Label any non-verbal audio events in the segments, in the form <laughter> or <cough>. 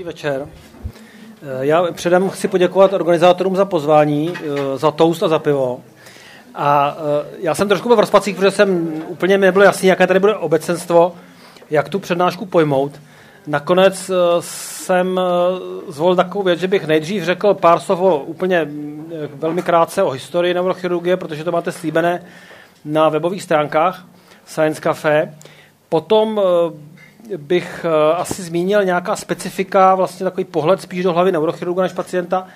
Dobrý večer. Já předem chci poděkovat organizátorům za pozvání, za toast a za pivo. A já jsem trošku byl v rozpacích, protože jsem úplně mi nebylo jasný, jaké tady bude obecenstvo, jak tu přednášku pojmout. Nakonec jsem zvolil takovou věc, že bych nejdřív řekl pár slov o úplně velmi krátce o historii neurochirurgie, protože to máte slíbené na webových stránkách Science Café. Potom bych eh, asi zmínil nějaká specifika, vlastně takový pohled spíš do hlavy neurochirurga než pacienta,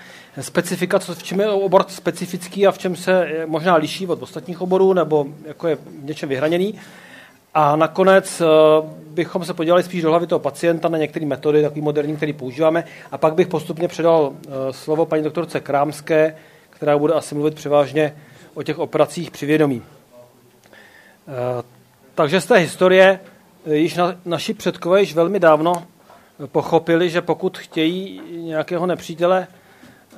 specifika, co, v čem je obor specifický a v čem se možná liší od ostatních oborů, nebo jako je v něčem vyhraněný. A nakonec eh, bychom se podívali spíš do hlavy toho pacienta na některé metody, takový moderní, který používáme. A pak bych postupně předal eh, slovo paní doktorce Krámské, která bude asi mluvit převážně o těch operacích při vědomí. Takže z té historie již na, naši předkové již velmi dávno pochopili, že pokud chtějí nějakého nepřítele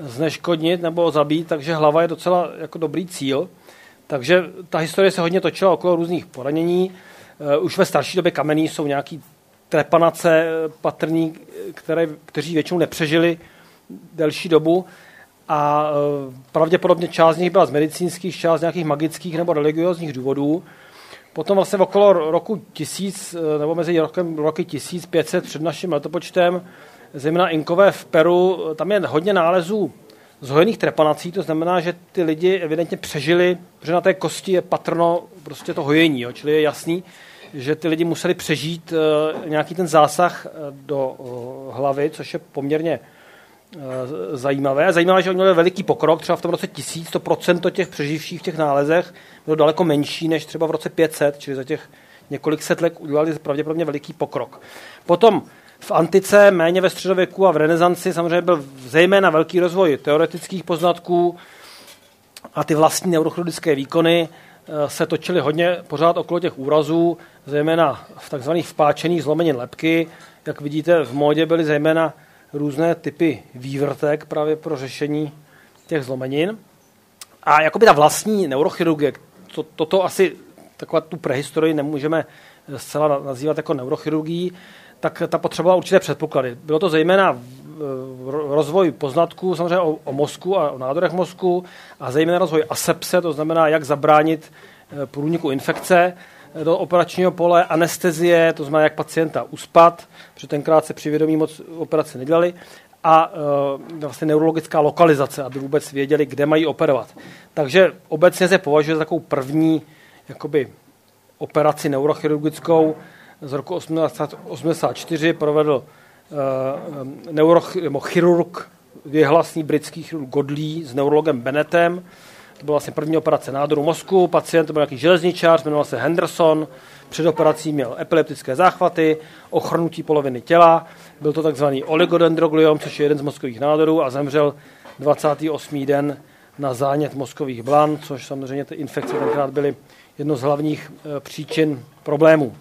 zneškodnit nebo zabít, takže hlava je docela jako dobrý cíl. Takže ta historie se hodně točila okolo různých poranění. Eh, už ve starší době kamení jsou nějaký trepanace eh, patrní, které, kteří většinou nepřežili delší dobu a eh, pravděpodobně část z nich byla z medicínských, část z nějakých magických nebo religiozních důvodů. Potom vlastně okolo roku 1000, eh, nebo mezi rokem, roky 1500 před naším letopočtem, zejména Inkové v Peru, eh, tam je hodně nálezů zhojených trepanací, to znamená, že ty lidi evidentně přežili, protože na té kosti je patrno prostě to hojení, jo, čili je jasný, že ty lidi museli přežít uh, nějaký ten zásah do hlavy, což je poměrně Eh, zajímavé. Zajímavé, že oni měli veliký pokrok, třeba v tom roce 1000, to procento těch přeživších v těch nálezech bylo daleko menší než třeba v roce 500, čili za těch několik set let udělali pravděpodobně veliký pokrok. Potom v antice, méně ve středověku a v renesanci samozřejmě byl zejména velký rozvoj teoretických poznatků a ty vlastní neurochirurgické výkony eh, se točily hodně pořád okolo těch úrazů, zejména v takzvaných vpáčených zlomenin lepky. Jak vidíte, v módě byly zejména různé typy vývrtek právě pro řešení těch zlomenin. A jakoby ta vlastní neurochirurgie, to, toto asi taková tu prehistorii nemůžeme zcela nazývat jako neurochirurgii, tak ta potřebovala určité předpoklady. Bylo to zejména rozvoj poznatků samozřejmě o, o mozku a o nádorech mozku a zejména rozvoj asepse, to znamená, jak zabránit eh, průniku infekce do operačního pole, anestezie, to znamená, jak pacienta uspat, protože tenkrát se při vědomí moc operace nedělali, a e, vlastně neurologická lokalizace, aby vůbec věděli, kde mají operovat. Takže obecně se považuje za takovou první jakoby, operaci neurochirurgickou. Z roku 1984 provedl e, neuroch, nebo chirurg, věhlasný britský chirurg Godley s neurologem Bennettem, to byla vlastně první operace nádoru mozku, pacient byl nějaký železničář, jmenoval se Henderson, před operací měl epileptické záchvaty, ochrnutí poloviny těla, byl to takzvaný oligodendrogliom, což je jeden z mozkových nádorů a zemřel 28. den na zánět mozkových blan, což samozřejmě ty infekce tenkrát byly jedno z hlavních e, příčin problémů.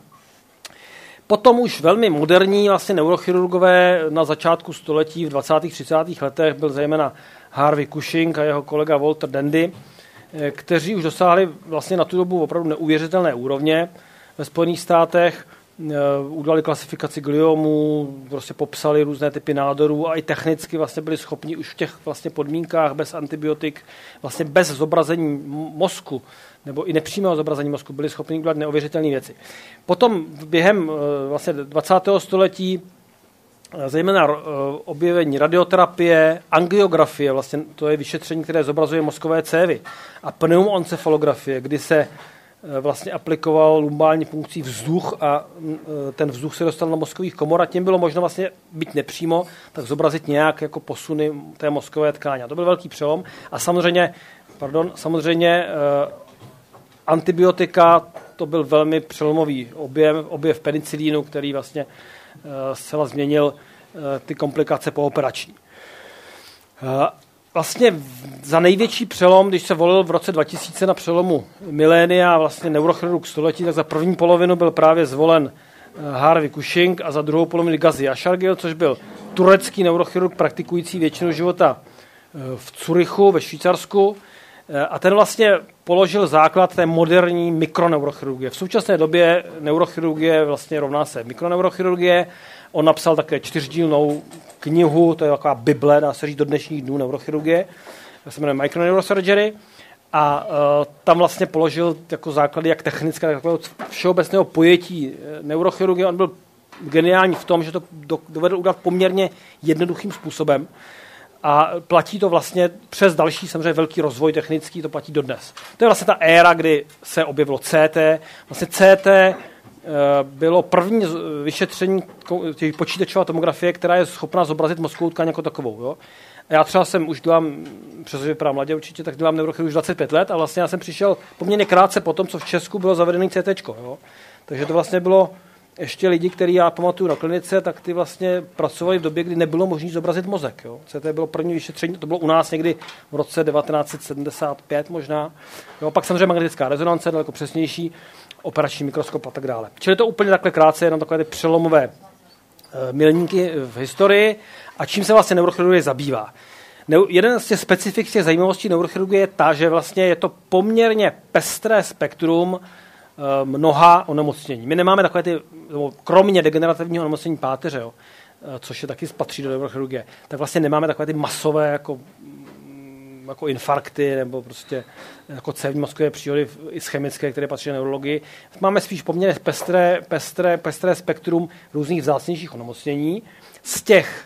Potom už velmi moderní vlastně neurochirurgové na začátku století v 20. 30. letech byl zejména Harvey Cushing a jeho kolega Walter Dandy, eh, kteří už dosáhli vlastně na tu dobu opravdu neuvěřitelné úrovně. Ve Spojených státech eh, udělali klasifikaci gliomů, prostě popsali různé typy nádorů a i technicky vlastně byli schopni už v těch vlastně podmínkách bez antibiotik, vlastně bez zobrazení mozku nebo i nepřímého zobrazení mozku byli schopni udělat neuvěřitelné věci. Potom během eh, vlastně 20. století zejména eh, objevení radioterapie, angiografie, vlastně to je vyšetření, které zobrazuje mozkové cévy, a pneumoencefalografie, kdy se eh, vlastně aplikoval lumbální funkcí vzduch a mm, eh, ten vzduch se dostal na mozkových komor a tím bylo možno vlastně být nepřímo, tak zobrazit nějak jako posuny té mozkové tkáně. A to byl velký přelom. A samozřejmě, pardon, samozřejmě antibiotika, to byl velmi přelomový objem, objev penicilínu, který vlastně zcela změnil eh, ty komplikace pooperační. Eh, vlastně za největší přelom, když se volil v roce 2000 na přelomu milénia vlastně neurochirurg století, tak za první polovinu byl právě zvolen Harvey Cushing a za druhou polovinu Gazi Ashargil, což byl turecký neurochirurg praktikující většinu života v Curychu ve Švýcarsku. A ten vlastně položil základ té moderní mikroneurochirurgie. V současné době neurochirurgie vlastně rovná se mikroneurochirurgie. On napsal také čtyřdílnou knihu, to je taková bible, dá se říct, do dnešních dnů neurochirurgie. To se jmenuje Microneurosurgery. A uh, tam vlastně položil jako základy jak technické, tak takového všeobecného pojetí neurochirurgie. On byl geniální v tom, že to dovedl udělat poměrně jednoduchým způsobem. A platí to vlastně přes další samozřejmě velký rozvoj technický, to platí dodnes. To je vlastně ta éra, kdy se objevilo CT. Vlastně CT uh, bylo první vyšetření počítačové tomografie, která je schopná zobrazit mozkovou tkáň jako takovou. Jo? Já třeba jsem už dělám, přestože vypadám mladě určitě, tak dělám neurochirurgii už 25 let a vlastně já jsem přišel poměrně krátce po tom, co v Česku bylo zavedené CT. Jo? Takže to vlastně bylo ještě lidi, který já pamatuju na klinice, tak ty vlastně pracovali v době, kdy nebylo možné zobrazit mozek. Jo? CT bylo první vyšetření, to bylo u nás někdy v roce 1975 možná. Jo? Pak samozřejmě magnetická rezonance, daleko přesnější, operační mikroskop a tak dále. Čili to úplně takhle krátce, jenom takové ty přelomové e, milníky v historii a čím se vlastně neurochirurgie zabývá. Jeden z těch specifik těch zajímavostí neurochirurgie je ta, že vlastně je to poměrně pestré spektrum eh, mnoha onemocnění. My nemáme takové ty, kromě degenerativního onemocnění páteře, jo, eh, což je taky patří do neurochirurgie, tak vlastně nemáme takové ty masové jako jako infarkty nebo prostě jako cévní mozkové příhody i chemické, které patří na neurologii. Máme spíš poměrně pestré, pestré, pestré spektrum různých vzácnějších onemocnění. Z těch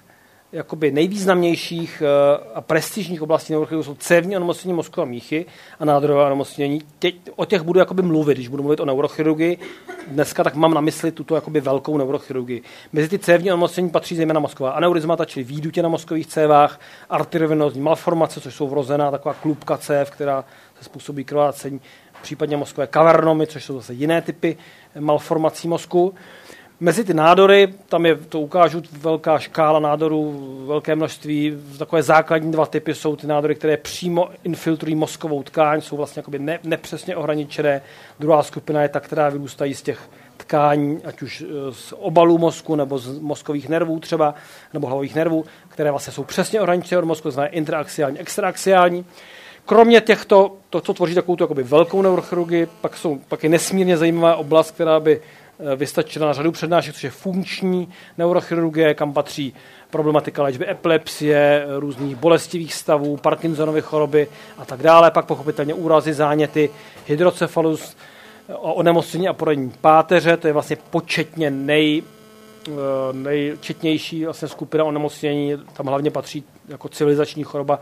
jakoby nejvýznamnějších eh, a prestižních oblastí neurochirurgie jsou cévní onemocnění mozku a míchy a nádorové onemocnění. Teď, o těch budu jakoby mluvit, když budu mluvit o neurochirurgii. Dneska tak mám na mysli tuto jakoby velkou neurochirurgii. Mezi ty cévní onemocnění patří zejména mozková aneurizmata, čili výdutě na mozkových cévách, arteriovenózní malformace, což jsou vrozená taková klubka cév, která se způsobí krvácení, případně mozkové kavernomy, což jsou zase jiné typy malformací mozku. Mezi ty nádory, tam je, to ukážu, velká škála nádorů, velké množství. Takové základní dva typy jsou ty nádory, které přímo infiltrují mozkovou tkáň, jsou vlastně ne, nepřesně ohraničené. Druhá skupina je ta, která vyrůstají z těch tkání, ať už e, z obalů mozku nebo z mozkových nervů třeba, nebo hlavových nervů, které vlastně jsou přesně ohraničené od mozku, znamená interaxiální, extraaxiální. Kromě těchto, to, co tvoří takovou tu velkou neurochirurgii, pak, jsou, pak je nesmírně zajímavá oblast, která by vystačila na řadu přednášek, což je funkční neurochirurgie, kam patří problematika léčby epilepsie, různých bolestivých stavů, Parkinsonovy choroby a tak dále. Pak pochopitelně úrazy, záněty, hydrocefalus, eh, onemocnění a poradní páteře, to je vlastně početně nej, eh, nejčetnější vlastně skupina onemocnění, tam hlavně patří jako civilizační choroba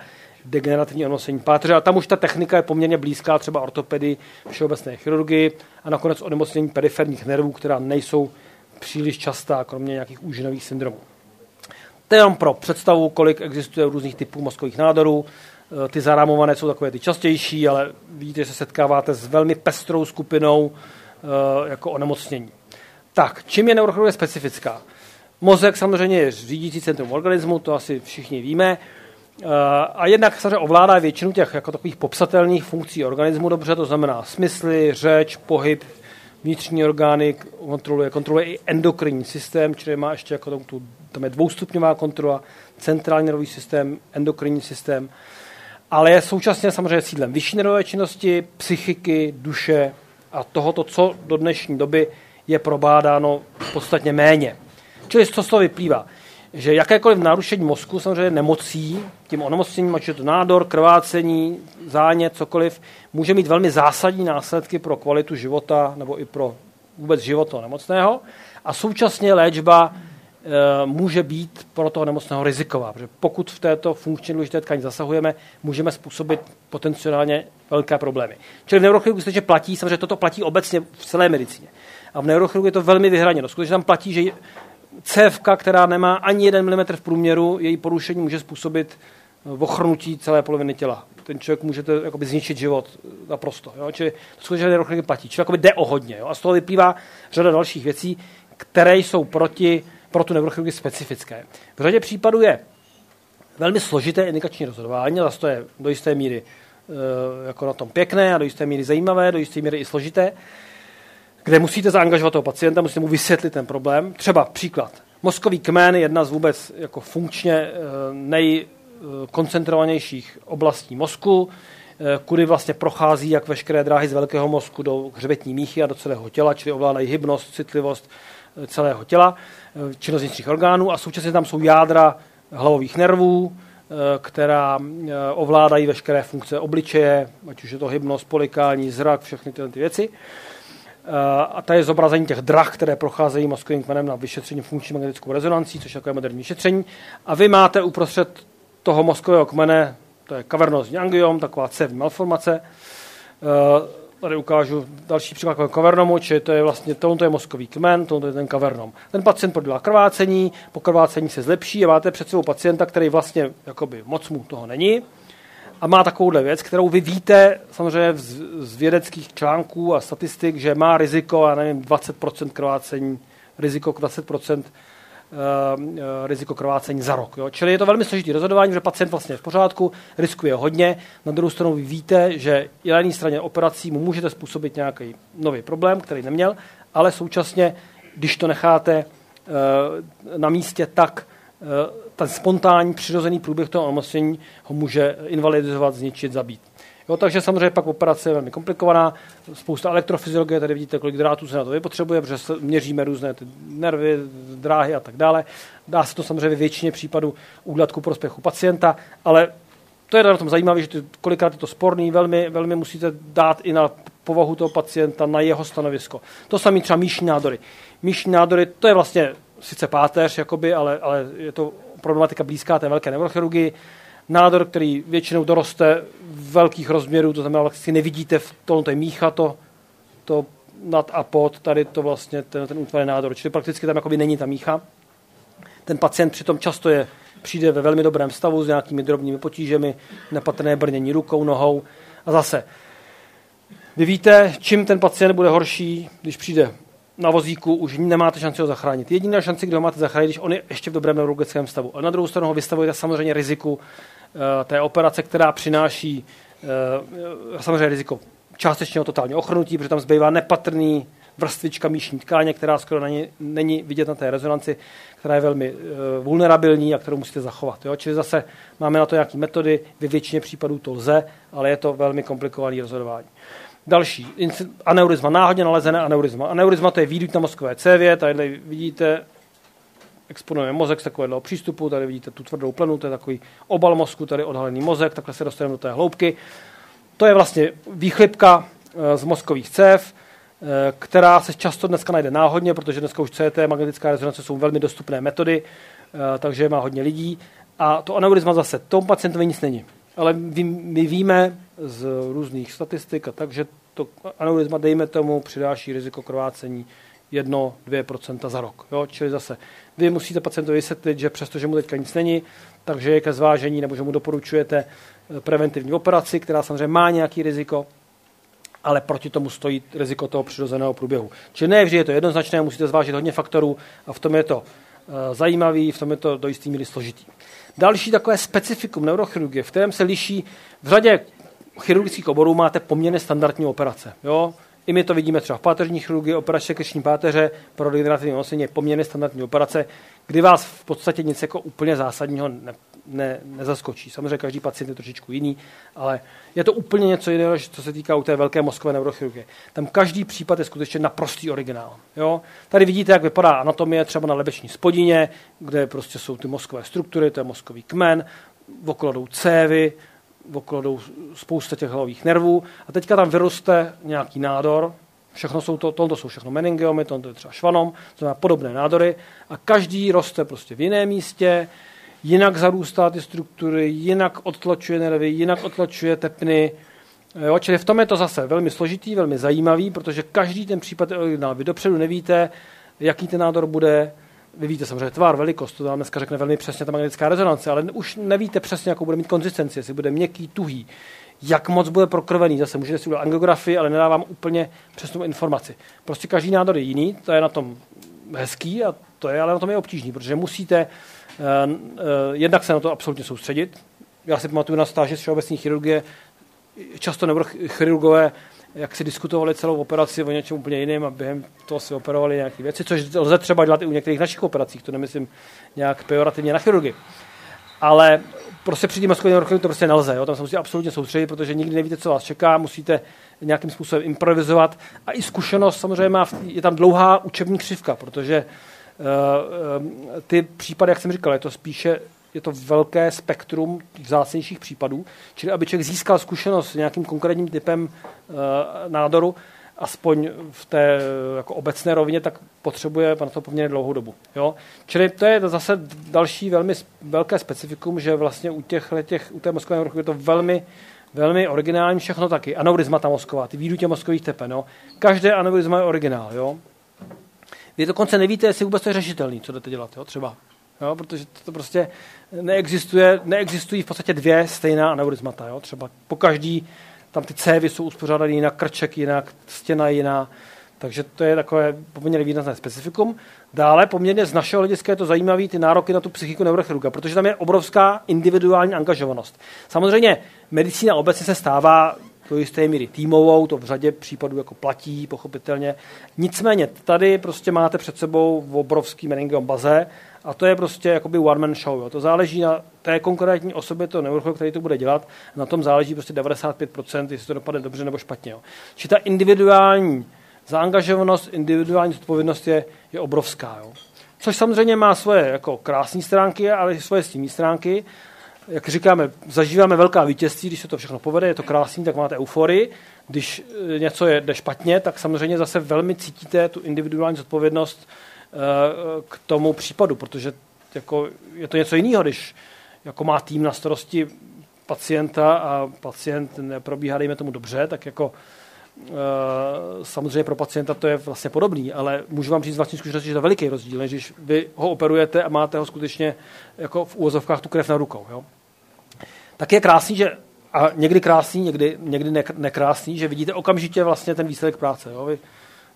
degenerativní onemocnění páteře. A tam už ta technika je poměrně blízká třeba ortopedii, všeobecné chirurgii a nakonec onemocnění periferních nervů, která nejsou příliš častá, kromě nějakých úžinových syndromů. To je jenom pro představu, kolik existuje různých typů mozkových nádorů. E, ty zarámované jsou takové ty častější, ale vidíte, že se setkáváte s velmi pestrou skupinou e, jako onemocnění. Tak, čím je neurochirurgie specifická? Mozek samozřejmě je řídící centrum organismu, to asi všichni víme. Eh, a jednak samozřejmě ovládá většinu těch jako takových popsatelných funkcí organismu dobře, to znamená smysly, řeč, pohyb, vnitřní orgány, kontroluje, kontroluje i endokrinní systém, čili má ještě jako tu, tam je dvoustupňová kontrola, centrální nervový systém, endokrinní systém, ale je současně samozřejmě sídlem vyšší nervové činnosti, psychiky, duše a tohoto, co do dnešní doby je probádáno podstatně méně. Čili z toho vyplývá? Že jakékoliv narušení mozku, samozřejmě nemocí, tím onemocněním, ať je to nádor, krvácení, zánět, cokoliv, může mít velmi zásadní následky pro kvalitu života nebo i pro vůbec život toho nemocného. A současně léčba e, může být pro toho nemocného riziková, protože pokud v této funkčně důležité tkaní zasahujeme, můžeme způsobit potenciálně velké problémy. Čili v neurochirurgii že platí, samozřejmě toto platí obecně v celé medicíně. A v neurochirurgii je to velmi vyhraněno. Skutečně tam platí, že cévka, která nemá ani 1 mm v průměru, její porušení může způsobit eh, ochrnutí celé poloviny těla. Ten člověk může to jakoby zničit život eh, naprosto. Jo? Čili to skutečně neurochirurgie platí. Čili jakoby jde o hodně. Jo? A z toho vyplývá řada dalších věcí, které jsou proti, pro tu neurochirurgii specifické. V řadě případů je velmi složité indikační rozhodování, zase to je do jisté míry e, jako na tom pěkné a do jisté míry zajímavé, do jisté míry i složité kde musíte zaangažovat toho pacienta, musíte mu vysvětlit ten problém. Třeba příklad. Mozkový kmen je jedna z vůbec jako funkčně eh, nejkoncentrovanějších oblastí mozku. kudy vlastně prochází jak veškeré dráhy z velkého mozku do hřbetní míchy a do celého těla, čili ovládají hybnost, citlivost celého těla, činnost vnitřních orgánů a současně tam jsou jádra hlavových nervů, která ovládají veškeré funkce obličeje, ať už je to hybnost, polikání, zrak, všechny tyhle ty věci. A to je zobrazení těch drah, které procházejí mozkovým kmenem na vyšetření funkční magnetickou rezonancí, což je takové moderní vyšetření. A vy máte uprostřed toho mozkového kmene, to je kavernozní angiom, taková cévní malformace. Tady ukážu další příklad kavernomu, či to je vlastně tohle je mozkový kmen, tohle je ten kavernom. Ten pacient prodělá krvácení, po krvácení se zlepší a máte před sebou pacienta, který vlastně jakoby moc mu toho není, a má takovouhle věc, kterou vy víte samozřejmě z, vědeckých článků a statistik, že má riziko, já nevím, 20% krvácení, riziko 20% Uh, uh, riziko krvácení za rok. Jo? Čili je to velmi složitý rozhodování, že pacient vlastně je v pořádku, riskuje hodně. Na druhou stranu vy víte, že na jedné straně operací mu můžete způsobit nějaký nový problém, který neměl, ale současně, když to necháte uh, na místě tak, Eh, ten spontánní přirozený průběh toho onemocnění ho může invalidizovat, zničit, zabít. Jo, takže samozřejmě pak operace je velmi komplikovaná, spousta elektrofyziologie, tady vidíte, kolik drátů se na to vypotřebuje, protože měříme různé ty nervy, dráhy a tak dále. Dá se to samozřejmě většině případů udělat ku prospěchu pacienta, ale to je na tom zajímavé, že kolikrát je to sporný, velmi, velmi musíte dát i na povahu toho pacienta, na jeho stanovisko. To samé třeba míšní nádory. Míšní nádory, to je vlastně sice páteř, jakoby, ale, ale je to problematika blízká té velké neurochirurgii. Nádor, který většinou doroste velkých rozměrů, to znamená, vlastně nevidíte v tom, to je mícha, to, to nad a pod, tady to vlastně ten, ten útvar nádor. Čili prakticky tam jakoby není ta mícha. Ten pacient přitom často je, přijde ve velmi dobrém stavu s nějakými drobnými potížemi, nepatrné brnění rukou, nohou. A zase, vy víte, čím ten pacient bude horší, když přijde na vozíku už nemáte šanci ho zachránit. Jediná šance, kdy ho máte zachránit, když on je ještě v dobrém neurologickém stavu. A na druhou stranu ho vystavujete samozřejmě riziku uh, té operace, která přináší uh, samozřejmě riziko částečného totálního ochrnutí, protože tam zbývá nepatrný vrstvička míšní tkáně, která skoro není, není vidět na té rezonanci, která je velmi uh, vulnerabilní a kterou musíte zachovat. Jo? Čili zase máme na to nějaké metody, ve většině případů to lze, ale je to velmi komplikované rozhodování. Další, aneurizma, náhodně nalezené aneurizma. Aneurizma to je výduť na mozkové cévě, tady vidíte, exponujeme mozek z takového přístupu, tady vidíte tu tvrdou plenu, to je takový obal mozku, tady odhalený mozek, takhle se dostaneme do té hloubky. To je vlastně výchlipka eh, z mozkových cév, eh, která se často dneska najde náhodně, protože dneska už CT, magnetická rezonance jsou velmi dostupné metody, eh, takže má hodně lidí. A to aneurizma zase, tomu pacientovi nic není. Ale my víme, z různých statistik a takže to aneurizma, dejme tomu, přidáší riziko krvácení 1-2% za rok. Jo? Čili zase vy musíte pacientovi vysvětlit, že přestože mu teďka nic není, takže je ke zvážení, nebo že mu doporučujete eh, preventivní operaci, která samozřejmě má nějaký riziko, ale proti tomu stojí riziko toho přirozeného průběhu. Čili ne vždy je to jednoznačné, musíte zvážit hodně faktorů a v tom je to eh, zajímavý, v tom je to do jistý míry složitý. Další takové specifikum neurochirurgie, v kterém se liší v řadě chirurgických oborů máte poměrně standardní operace. Jo? I my to vidíme třeba v páteřní chirurgii, operace krční páteře pro degenerativní onemocnění je poměrně standardní operace, kdy vás v podstatě nic jako úplně zásadního ne, nezaskočí. Samozřejmě každý pacient je trošičku jiný, ale je to úplně něco jiného, co se týká u té velké mozkové neurochirurgie. Tam každý případ je skutečně naprostý originál. Jo? Tady vidíte, jak vypadá anatomie třeba na lebeční spodině, kde prostě jsou ty mozkové struktury, to je mozkový kmen, okolo jdou cévy, okolo jdou spousta těch hlavových nervů a teďka tam vyroste nějaký nádor, všechno jsou to, tohle jsou všechno meningiomy, tohle je třeba švanom, to znamená podobné nádory a každý roste prostě v jiném místě, jinak zarůstá ty struktury, jinak odtlačuje nervy, jinak odtlačuje tepny, Jo, čili v tom je to zase velmi složitý, velmi zajímavý, protože každý ten případ je originál. Vy dopředu nevíte, jaký ten nádor bude, vy víte samozřejmě tvar, velikost, to vám dneska řekne velmi přesně ta magnetická rezonance, ale už nevíte přesně, jakou bude mít konzistenci, jestli bude měkký, tuhý, jak moc bude prokrvený. Zase můžete si udělat angiografii, ale nedávám úplně přesnou informaci. Prostě každý nádor je jiný, to je na tom hezký a to je ale na tom je obtížný, protože musíte uh, uh, jednak se na to absolutně soustředit. Já si pamatuju na stáži z všeobecné chirurgie, často neurochirurgové jak si diskutovali celou operaci o něčem úplně jiném a během toho si operovali nějaké věci, což lze třeba dělat i u některých našich operacích, to nemyslím nějak pejorativně na chirurgii. ale prostě při mozkové neurochirurgii to prostě nelze. Jo? Tam se musíte absolutně soustředit, protože nikdy nevíte, co vás čeká, musíte nějakým způsobem improvizovat. A i zkušenost samozřejmě má, je tam dlouhá učební křivka, protože uh, ty případy, jak jsem říkal, je to spíše je to velké spektrum vzácnějších případů, čili aby člověk získal zkušenost s nějakým konkrétním typem uh, nádoru, aspoň v té jako obecné rovině, tak potřebuje na to poměrně dlouhou dobu. Jo? Čili to je zase další velmi velké specifikum, že vlastně u, těch, těch, u té mozkové je to velmi, velmi originální všechno taky. Aneurizmata mozková, ty výdutě mozkových tepen. Jo? Každé aneurizma je originál. Jo? Vy dokonce nevíte, jestli vůbec to je řešitelný, co jdete dělat, jo? třeba. Jo? Protože to prostě neexistuje, neexistují v podstatě dvě stejná aneurizmata. Jo? Třeba po každý tam ty cévy jsou uspořádané jinak, krček jinak, stěna jiná, takže to je takové poměrně výrazné specifikum. Dále poměrně z našeho hlediska je to zajímavé ty nároky na tu psychiku neurochirurga, protože tam je obrovská individuální angažovanost. Samozřejmě medicína obecně se stává do jisté míry týmovou, to v řadě případů jako platí, pochopitelně. Nicméně tady prostě máte před sebou obrovský meningiom baze a to je prostě jakoby one man show. Jo. To záleží na té konkrétní osobě, to neurochirurg, který to bude dělat. Na tom záleží prostě 95%, jestli to dopadne dobře nebo špatně. Jo. Či ta individuální zaangažovanost, individuální zodpovědnost je, je obrovská. Jo. Což samozřejmě má svoje jako krásné stránky, ale i svoje stímní stránky. Jak říkáme, zažíváme velká vítězství, když se to všechno povede, je to krásný, tak máte euforii. Když e, něco je, jde špatně, tak samozřejmě zase velmi cítíte tu individuální zodpovědnost e, k tomu případu, protože jako je to něco jiného, když jako má tým na starosti pacienta a pacient neprobíhá, dejme tomu dobře, tak jako Eh, samozřejmě pro pacienta to je vlastně podobný, ale můžu vám říct vlastní zkušenosti, že to je veliký rozdíl, než když vy ho operujete a máte ho skutečně jako v úvozovkách tu krev na rukou. Jo? Tak je krásný, že a někdy krásný, někdy, někdy nekrásný, že vidíte okamžitě vlastně ten výsledek práce. Jo? Vy,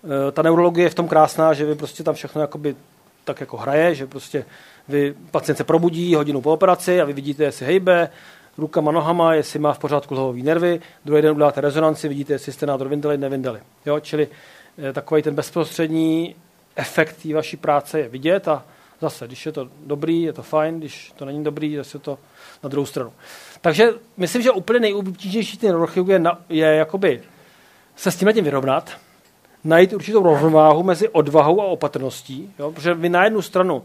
eh, ta neurologie je v tom krásná, že vy prostě tam všechno jakoby tak jako hraje, že prostě vy, pacient se probudí hodinu po operaci a vy vidíte, jestli hejbe, rukama, nohama, jestli má v pořádku lhový nervy, druhý den uděláte rezonanci, vidíte, jestli jste nádor vyndali, nevyndali. Jo? Čili eh, takový ten bezprostřední efekt té vaší práce je vidět a zase, když je to dobrý, je to fajn, když to není dobrý, zase to na druhou stranu. Takže myslím, že úplně nejobtížnější ten neurochirurgie je, je jakoby se s tím tím vyrovnat, najít určitou rovnováhu mezi odvahou a opatrností, jo? protože vy na jednu stranu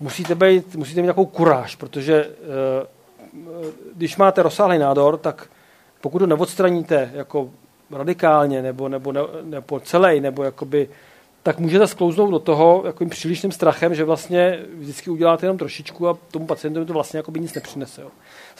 musíte, být, musíte mít takovou kuráž, protože uh, když máte rozsáhlý nádor, tak pokud ho neodstraníte jako radikálně nebo, nebo, nebo, nebo celý, nebo jakoby, tak můžete sklouznout do toho jakým přílišným strachem, že vlastně vždycky uděláte jenom trošičku a tomu pacientovi to vlastně jakoby nic nepřinese. Jo.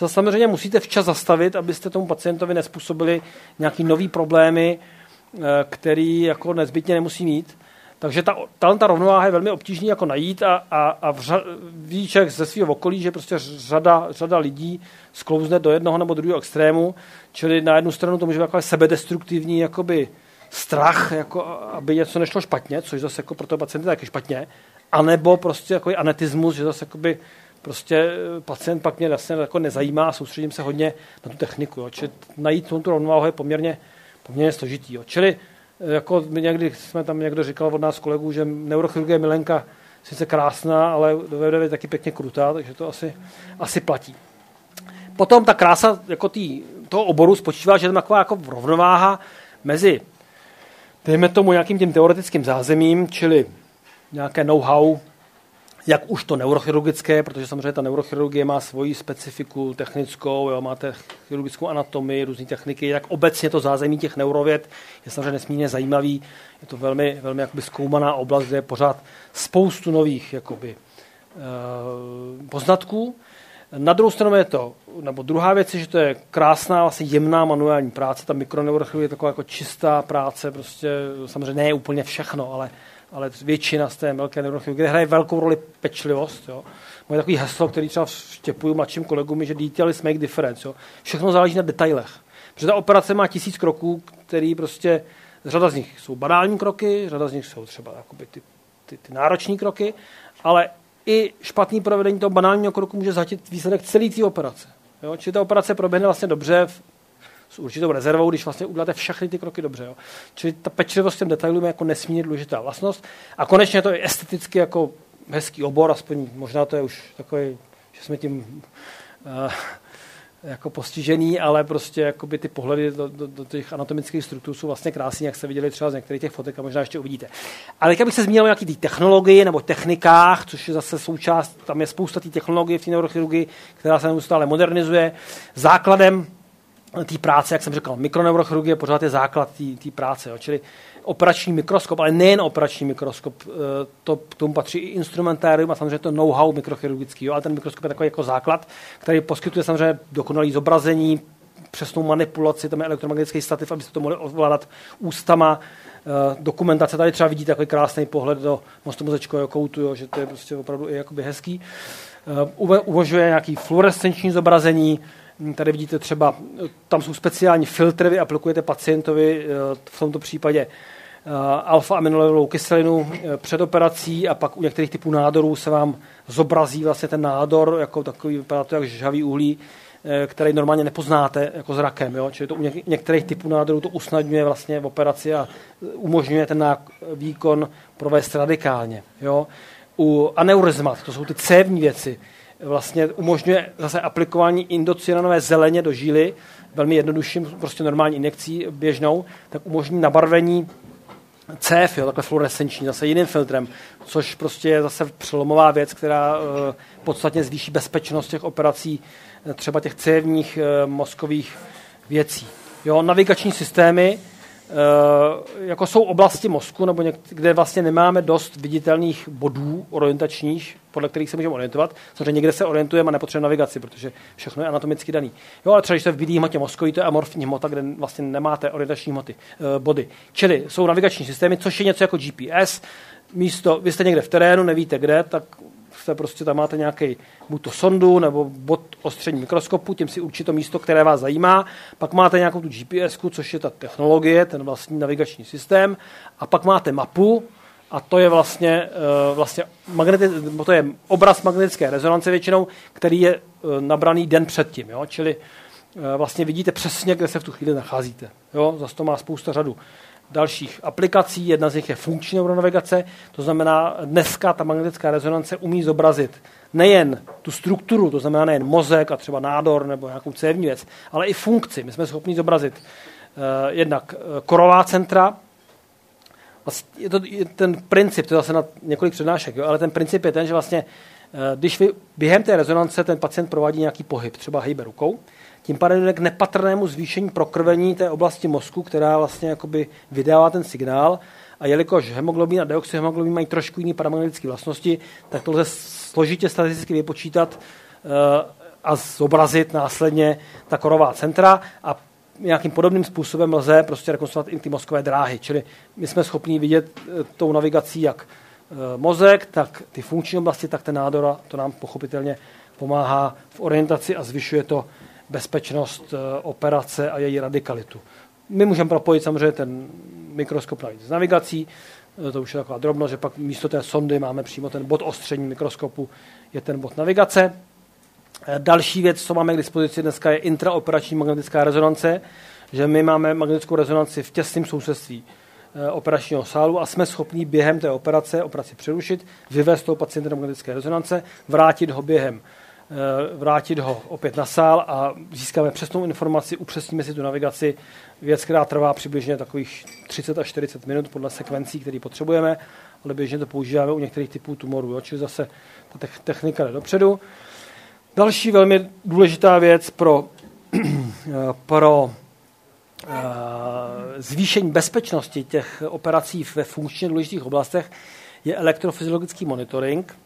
Samozřejmě musíte včas zastavit, abyste tomu pacientovi nespůsobili nějaký nový problémy, eh, který jako nezbytně nemusí mít. Takže ta, ta, ta rovnováha je velmi obtížný jako najít a, a, a vřa, ví člověk ze svého okolí, že prostě řada, řada lidí sklouzne do jednoho nebo druhého extrému, čili na jednu stranu to může být jako sebedestruktivní jakoby strach, jako aby něco nešlo špatně, což zase jako pro toho pacienta taky špatně, anebo prostě jako anetismus, že zase jakoby prostě pacient pak mě vlastně jako nezajímá a soustředím se hodně na tu techniku. Jo. Čili najít tu rovnováhu je poměrně, poměrně složitý. Jo. Čili jako někdy jsme tam někdo říkal od nás kolegů, že neurochirurgie milenka sice krásná, ale do je taky pěkně krutá, takže to asi, asi platí. Potom ta krása jako tý, toho oboru spočívá, že je tam taková jako rovnováha mezi, dejme tomu, nějakým tím teoretickým zázemím, čili nějaké know-how, jak už to neurochirurgické, protože samozřejmě ta neurochirurgie má svoji specifiku technickou, jo, máte chirurgickou anatomii, různé techniky, jak obecně to zázemí těch neurověd je samozřejmě nesmírně zajímavý. Je to velmi, velmi jakoby zkoumaná oblast, kde je pořád spoustu nových jakoby, eh, poznatků. Na druhou stranu je to, nebo druhá věc je, že to je krásná, vlastně jemná manuální práce. Ta mikroneurochirurgie je taková jako čistá práce, prostě samozřejmě ne úplně všechno, ale ale většina z té velké neurochirurgie, kde hraje velkou roli pečlivost. Jo. Moje takový heslo, který třeba vštěpuju mladším kolegům, je, že details make difference. Jo. Všechno záleží na detailech. Protože ta operace má tisíc kroků, který prostě, řada z nich jsou banální kroky, řada z nich jsou třeba jakoby ty, ty, ty nároční kroky, ale i špatný provedení toho banálního kroku může zhatit výsledek celé té operace. Jo? Čili ta operace proběhne vlastně dobře s určitou rezervou, když vlastně uděláte všechny ty kroky dobře. Jo. Čili ta pečlivost těm detailům je jako nesmírně důležitá vlastnost. A konečně to je esteticky jako hezký obor, aspoň možná to je už takový, že jsme tím uh, jako postižený, ale prostě jakoby ty pohledy do, do, do těch anatomických struktur jsou vlastně krásné, jak jste viděli třeba z některých těch fotek a možná ještě uvidíte. Ale teďka bych se zmínil o nějaký technologii nebo technikách, což je zase součást, tam je spousta té technologie v té neurochirurgii, která se neustále modernizuje. Základem té práce, jak jsem říkal, mikroneurochirurgie pořád je základ té práce, jo. čili operační mikroskop, ale nejen operační mikroskop, eh, to k tomu patří i instrumentárium a samozřejmě to know-how mikrochirurgický, ale ten mikroskop je takový jako základ, který poskytuje samozřejmě dokonalý zobrazení, přesnou manipulaci, tam je elektromagnetický stativ, abyste to mohli ovládat ústama, eh, dokumentace. Tady třeba vidíte takový krásný pohled do mostu mozečkového koutu, jo, že to je prostě opravdu i jakoby hezký. Eh, umožňuje nějaký fluorescenční zobrazení, Tady vidíte třeba, tam jsou speciální filtry, vy aplikujete pacientovi v tomto případě Eh, alfa-aminolovou kyselinu eh, před operací a pak u některých typů nádorů se vám zobrazí vlastně ten nádor, jako takový, vypadá to jak žhavý uhlí, eh, který normálně nepoznáte jako zrakem. Jo? Čili to u některých typů nádorů to usnadňuje vlastně v operaci a umožňuje ten výkon provést radikálně. Jo? U aneurizmat, to jsou ty cévní věci, vlastně umožňuje zase aplikování indocianové zeleně do žíly, velmi jednodušším, prostě normální injekcí běžnou, tak umožní nabarvení CF, jo, takhle fluorescenční, zase jiným filtrem, což prostě je zase přelomová věc, která uh, podstatně zvýší bezpečnost těch operací, eh, třeba těch cévních uh, mozkových věcí. Jo, navigační systémy, jako jsou oblasti mozku, nebo něk- kde vlastně nemáme dost viditelných bodů orientačních, podle kterých se můžeme orientovat. Samozřejmě někde se orientujeme a nepotřebujeme navigaci, protože všechno je anatomicky daný. Jo, ale třeba když jste v bílé hmotě mozkový, to je amorfní hmota, kde vlastně nemáte orientační hmoty, uh, body. Čili jsou navigační systémy, což je něco jako GPS. Místo, vy jste někde v terénu, nevíte kde, tak jste prostě tam máte nějaký buď to sondu nebo bod ostření mikroskopu, tím si určitě to místo, které vás zajímá. Pak máte nějakou tu GPS, což je ta technologie, ten vlastní navigační systém. A pak máte mapu, a to je vlastně, eh, vlastně magneti- to je obraz magnetické rezonance většinou, který je eh, nabraný den předtím. Jo? Čili eh, vlastně vidíte přesně, kde se v tu chvíli nacházíte. Jo? Zase to má spousta řadu dalších aplikací. Jedna z nich je funkční neuronavigace, to znamená, dneska ta magnetická rezonance umí zobrazit nejen tu strukturu, to znamená nejen mozek a třeba nádor nebo nějakou cévní věc, ale i funkci. My jsme schopni zobrazit uh, jednak uh, korová centra, vlastně je to je ten princip, to je zase na několik přednášek, jo, ale ten princip je ten, že vlastně, uh, když vy během té rezonance ten pacient provádí nějaký pohyb, třeba hejbe rukou, tím pádem jde k nepatrnému zvýšení prokrvení té oblasti mozku, která vlastně jakoby vydává ten signál. A jelikož hemoglobin a deoxyhemoglobin mají trošku jiné paramagnetické vlastnosti, tak to lze složitě statisticky vypočítat uh, a zobrazit následně ta korová centra a nějakým podobným způsobem lze prostě rekonstruovat i ty mozkové dráhy. Čili my jsme schopni vidět uh, tou navigací jak uh, mozek, tak ty funkční oblasti, tak ten nádor a to nám pochopitelně pomáhá v orientaci a zvyšuje to bezpečnost eh, operace a její radikalitu. My můžeme propojit samozřejmě ten mikroskop s navigací, eh, to už je taková drobnost, že pak místo té sondy máme přímo ten bod ostření mikroskopu, je ten bod navigace. Eh, další věc, co máme k dispozici dneska, je intraoperační magnetická rezonance, že my máme magnetickou rezonanci v těsném sousedství operačního sálu a jsme schopni během té operace, operaci přerušit, vyvést toho pacienta do magnetické rezonance, vrátit ho během vrátit ho opět na sál a získáme přesnou informaci, upřesníme si tu navigaci, věc, která trvá přibližně takových 30 až 40 minut podle sekvencí, které potřebujeme, ale běžně to používáme u některých typů tumorů, jo? čili zase ta technika jde dopředu. Další velmi důležitá věc pro, <clears throat> pro eh, zvýšení bezpečnosti těch operací ve funkčně důležitých oblastech je elektrofyziologický monitoring.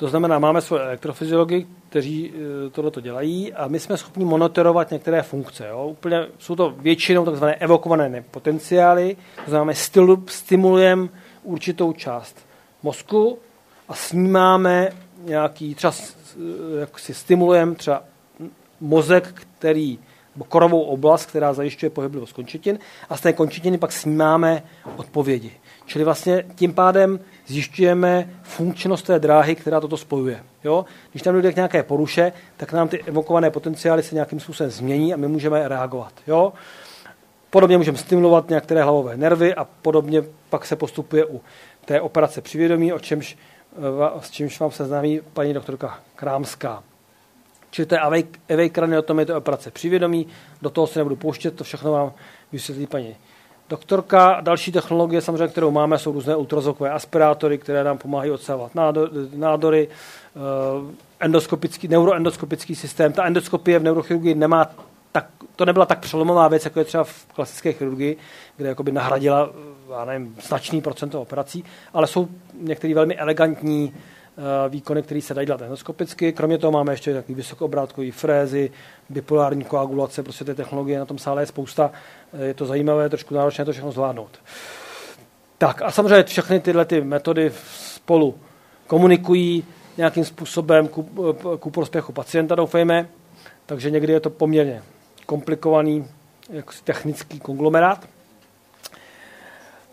To znamená, máme svoje elektrofyziology, kteří e, tohleto dělají a my jsme schopni monitorovat některé funkce. Jo. Úplně, jsou to většinou takzvané evokované potenciály, to znamená, stimulujeme určitou část mozku a snímáme nějaký, třeba e, jak si stimulujeme třeba mozek, který nebo korovou oblast, která zajišťuje pohyblivost končetin a z té končetiny pak snímáme odpovědi. Čili vlastně tím pádem zjišťujeme funkčnost té dráhy, která toto spojuje. Jo? Když tam dojde k nějaké poruše, tak nám ty evokované potenciály se nějakým způsobem změní a my můžeme reagovat. Jo? Podobně můžeme stimulovat některé hlavové nervy a podobně pak se postupuje u té operace přivědomí, o čemž, s čímž vám seznámí paní doktorka Krámská. Čili to je awake kraniotomie, to je operace přivědomí, do toho se nebudu pouštět, to všechno vám vysvětlí paní doktorka. Další technologie, samozřejmě, kterou máme, jsou různé ultrazvukové aspirátory, které nám pomáhají odsávat nádory, eh, endoskopický, neuroendoskopický systém. Ta endoskopie v neurochirurgii nemá tak, to nebyla tak přelomová věc, jako je třeba v klasické chirurgii, kde jakoby nahradila já nevím, značný procento operací, ale jsou některé velmi elegantní Eh, výkony, které se dají dělat endoskopicky. Kromě toho máme ještě takový vysokoobrátkový frézy, bipolární koagulace, prostě té technologie na tom sále je spousta. Eh, je to zajímavé, trošku náročné to všechno zvládnout. Tak a samozřejmě všechny tyhle ty metody spolu komunikují nějakým způsobem ku, eh, ku prospěchu pacienta, doufejme. Takže někdy je to poměrně komplikovaný technický konglomerát.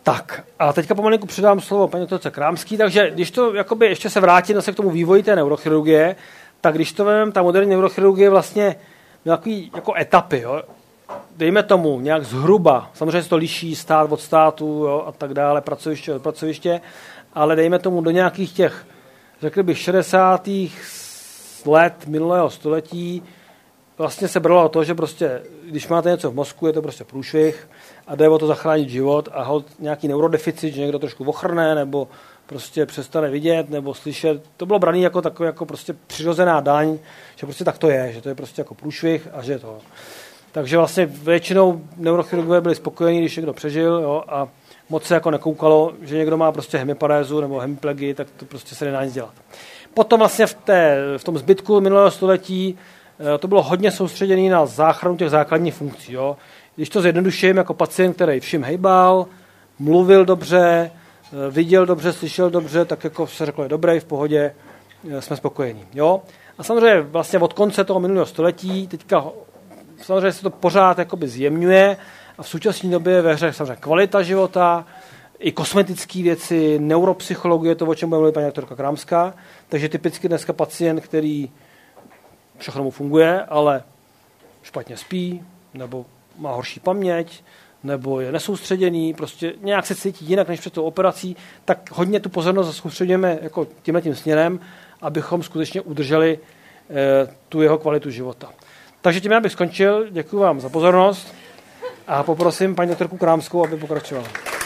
Tak a teďka pomalinku předám slovo paní doktorce Krámský, takže když to jakoby ještě se vrátím zase k tomu vývoji té neurochirurgie, tak když to vezmeme, ta moderní neurochirurgie vlastně takový jako etapy, jo? dejme tomu nějak zhruba, samozřejmě se to liší stát od státu jo, a tak dále, pracoviště od pracoviště, ale dejme tomu do nějakých těch, řekl bych, 60. let minulého století vlastně se bralo to, že prostě, když máte něco v mozku, je to prostě průšvih, a jde o to zachránit život a hold nějaký neurodeficit, že někdo trošku ochrne nebo prostě přestane vidět nebo slyšet. To bylo brané jako takové jako prostě přirozená daň, že prostě tak to je, že to je prostě jako průšvih a že to. Takže vlastně většinou neurochirurgové byli spokojení, když někdo přežil jo, a moc se jako nekoukalo, že někdo má prostě hemiparézu nebo hemiplegy, tak to prostě se nedá nic dělat. Potom vlastně v, té, v tom zbytku minulého století eh, to bylo hodně soustředěné na záchranu těch základních funkcí. Jo když to zjednoduším, jako pacient, který všim hejbal, mluvil dobře, eh, viděl dobře, slyšel dobře, tak jako se řeklo, je dobré, v pohodě, eh, jsme spokojení. Jo? A samozřejmě vlastně od konce toho minulého století, teďka samozřejmě se to pořád jakoby zjemňuje a v současné době je ve hře samozřejmě kvalita života, i kosmetické věci, neuropsychologie, to, o čem bude mluvit paní doktorka Krámská. Takže typicky dneska pacient, který všechno mu funguje, ale špatně spí, nebo má horší paměť, nebo je nesoustředěný, prostě nějak se cítí jinak než před tou operací, tak hodně tu pozornost soustředíme jako tímhle tím směrem, abychom skutečně udrželi e, tu jeho kvalitu života. Takže tím já bych skončil, děkuji vám za pozornost a poprosím paní doktorku Krámskou, aby pokračovala.